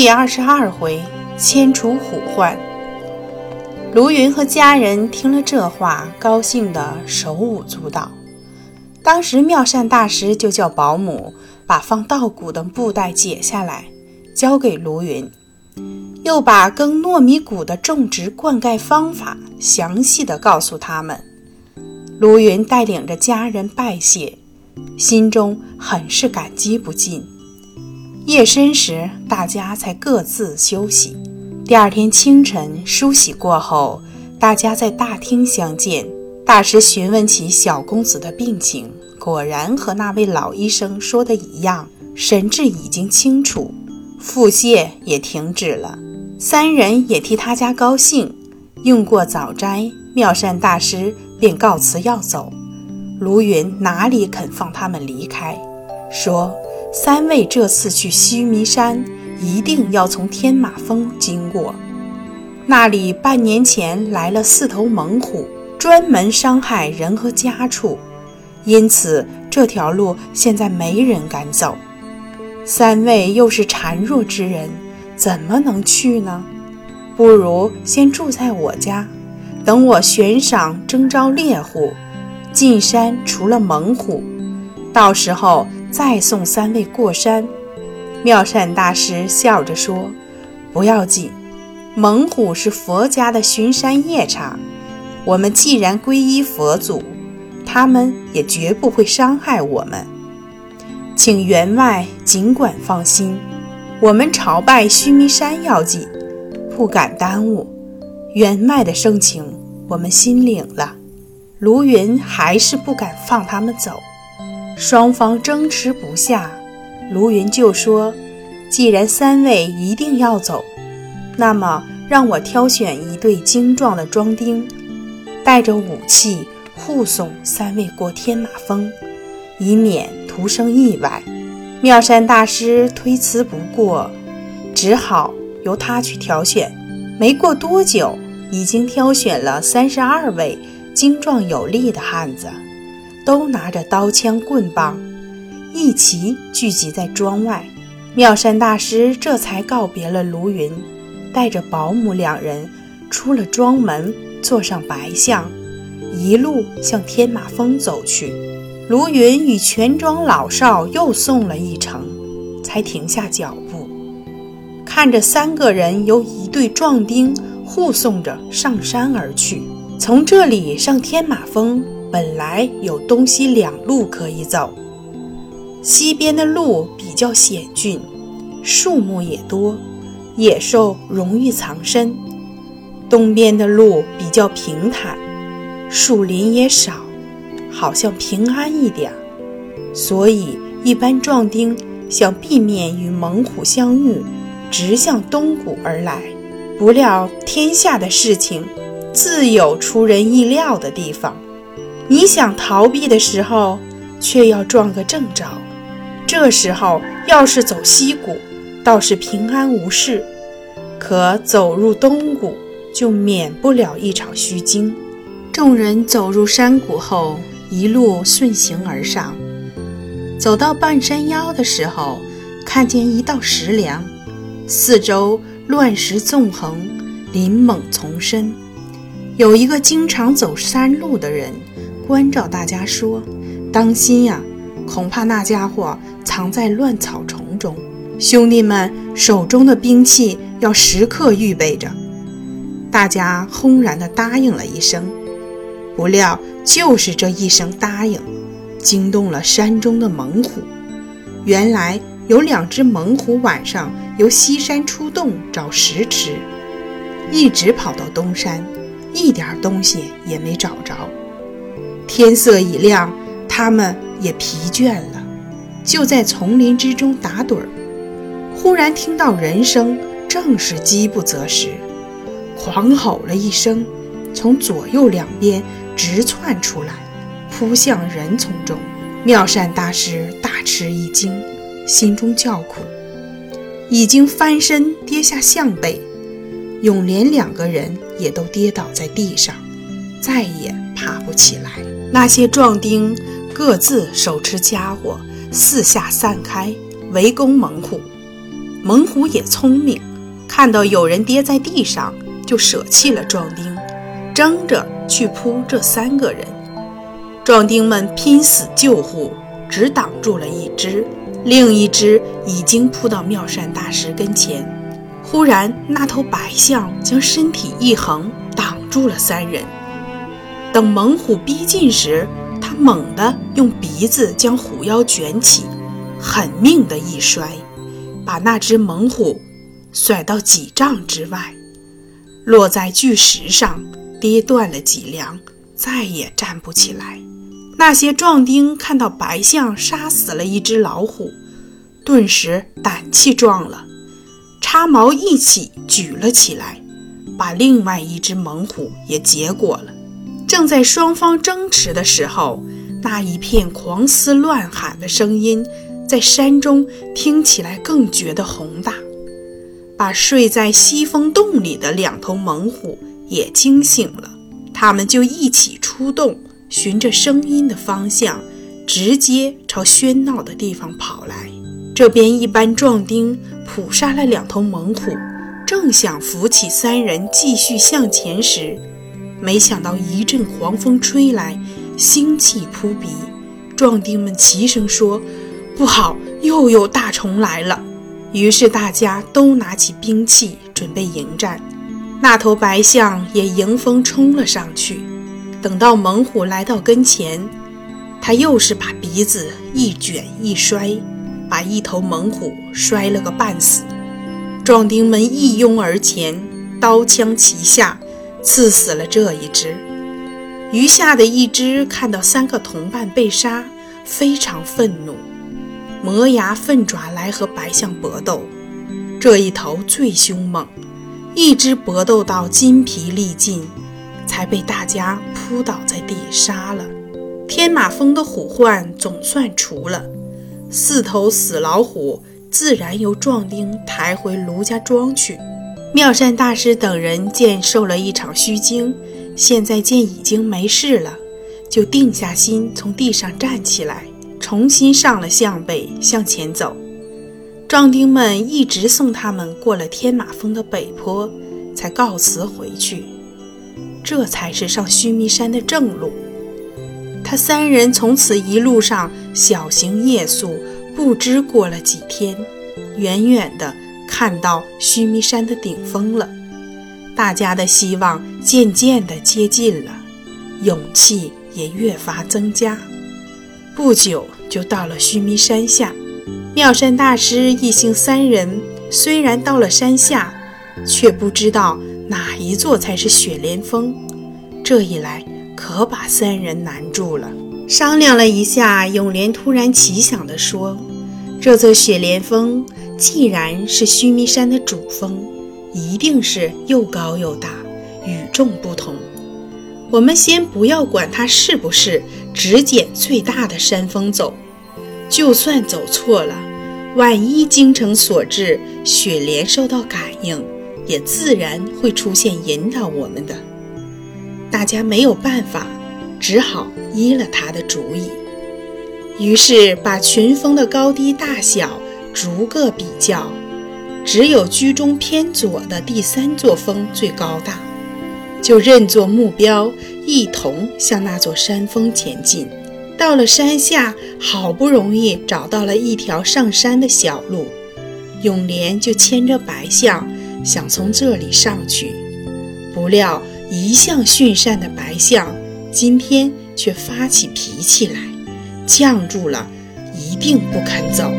第二十二回，千除虎患。卢云和家人听了这话，高兴得手舞足蹈。当时妙善大师就叫保姆把放稻谷的布袋解下来，交给卢云，又把耕糯米谷的种植灌溉方法详细的告诉他们。卢云带领着家人拜谢，心中很是感激不尽。夜深时，大家才各自休息。第二天清晨梳洗过后，大家在大厅相见。大师询问起小公子的病情，果然和那位老医生说的一样，神志已经清楚，腹泻也停止了。三人也替他家高兴。用过早斋，妙善大师便告辞要走。卢云哪里肯放他们离开，说。三位这次去须弥山，一定要从天马峰经过。那里半年前来了四头猛虎，专门伤害人和家畜，因此这条路现在没人敢走。三位又是孱弱之人，怎么能去呢？不如先住在我家，等我悬赏征召猎户，进山除了猛虎，到时候。再送三位过山，妙善大师笑着说：“不要紧，猛虎是佛家的巡山夜叉，我们既然皈依佛祖，他们也绝不会伤害我们。请员外尽管放心，我们朝拜须弥山要紧，不敢耽误。员外的盛情，我们心领了。”卢云还是不敢放他们走。双方争持不下，卢云就说：“既然三位一定要走，那么让我挑选一队精壮的庄丁，带着武器护送三位过天马峰，以免徒生意外。”妙善大师推辞不过，只好由他去挑选。没过多久，已经挑选了三十二位精壮有力的汉子。都拿着刀枪棍棒，一齐聚集在庄外。妙善大师这才告别了卢云，带着保姆两人出了庄门，坐上白象，一路向天马峰走去。卢云与全庄老少又送了一程，才停下脚步，看着三个人由一队壮丁护送着上山而去。从这里上天马峰。本来有东西两路可以走，西边的路比较险峻，树木也多，野兽容易藏身；东边的路比较平坦，树林也少，好像平安一点。所以一般壮丁想避免与猛虎相遇，直向东谷而来。不料天下的事情，自有出人意料的地方。你想逃避的时候，却要撞个正着。这时候要是走西谷，倒是平安无事；可走入东谷，就免不了一场虚惊。众人走入山谷后，一路顺行而上。走到半山腰的时候，看见一道石梁，四周乱石纵横，林猛丛生。有一个经常走山路的人。关照大家说：“当心呀，恐怕那家伙藏在乱草丛中。兄弟们手中的兵器要时刻预备着。”大家轰然地答应了一声。不料，就是这一声答应，惊动了山中的猛虎。原来有两只猛虎晚上由西山出洞找食吃，一直跑到东山，一点东西也没找着。天色已亮，他们也疲倦了，就在丛林之中打盹儿。忽然听到人声，正是饥不择食，狂吼了一声，从左右两边直窜出来，扑向人丛中。妙善大师大吃一惊，心中叫苦，已经翻身跌下象背，永莲两个人也都跌倒在地上，再也爬不起来。那些壮丁各自手持家伙，四下散开围攻猛虎。猛虎也聪明，看到有人跌在地上，就舍弃了壮丁，争着去扑这三个人。壮丁们拼死救护，只挡住了一只，另一只已经扑到妙善大师跟前。忽然，那头白象将身体一横，挡住了三人。等猛虎逼近时，他猛地用鼻子将虎腰卷起，狠命的一摔，把那只猛虎甩到几丈之外，落在巨石上，跌断了脊梁，再也站不起来。那些壮丁看到白象杀死了一只老虎，顿时胆气壮了，插矛一起举了起来，把另外一只猛虎也结果了。正在双方争持的时候，那一片狂嘶乱喊的声音在山中听起来更觉得宏大，把睡在西风洞里的两头猛虎也惊醒了，他们就一起出动。循着声音的方向，直接朝喧闹的地方跑来。这边一班壮丁捕杀了两头猛虎，正想扶起三人继续向前时，没想到一阵狂风吹来，腥气扑鼻。壮丁们齐声说：“不好，又有大虫来了！”于是大家都拿起兵器准备迎战。那头白象也迎风冲了上去。等到猛虎来到跟前，他又是把鼻子一卷一摔，把一头猛虎摔了个半死。壮丁们一拥而前，刀枪齐下，刺死了这一只。余下的一只看到三个同伴被杀，非常愤怒，磨牙奋爪来和白象搏斗。这一头最凶猛，一只搏斗到筋疲力尽。才被大家扑倒在地杀了。天马峰的虎患总算除了，四头死老虎自然由壮丁抬回卢家庄去。妙善大师等人见受了一场虚惊，现在见已经没事了，就定下心从地上站起来，重新上了向北向前走。壮丁们一直送他们过了天马峰的北坡，才告辞回去。这才是上须弥山的正路。他三人从此一路上小行夜宿，不知过了几天，远远的看到须弥山的顶峰了。大家的希望渐渐地接近了，勇气也越发增加。不久就到了须弥山下，妙善大师一行三人虽然到了山下，却不知道。哪一座才是雪莲峰？这一来可把三人难住了。商量了一下，永莲突然奇想地说：“这座雪莲峰既然是须弥山的主峰，一定是又高又大，与众不同。我们先不要管它是不是，只捡最大的山峰走。就算走错了，万一精诚所至，雪莲受到感应。”也自然会出现引导我们的，大家没有办法，只好依了他的主意。于是把群峰的高低大小逐个比较，只有居中偏左的第三座峰最高大，就认作目标，一同向那座山峰前进。到了山下，好不容易找到了一条上山的小路，永莲就牵着白象。想从这里上去，不料一向驯善的白象今天却发起脾气来，犟住了，一定不肯走。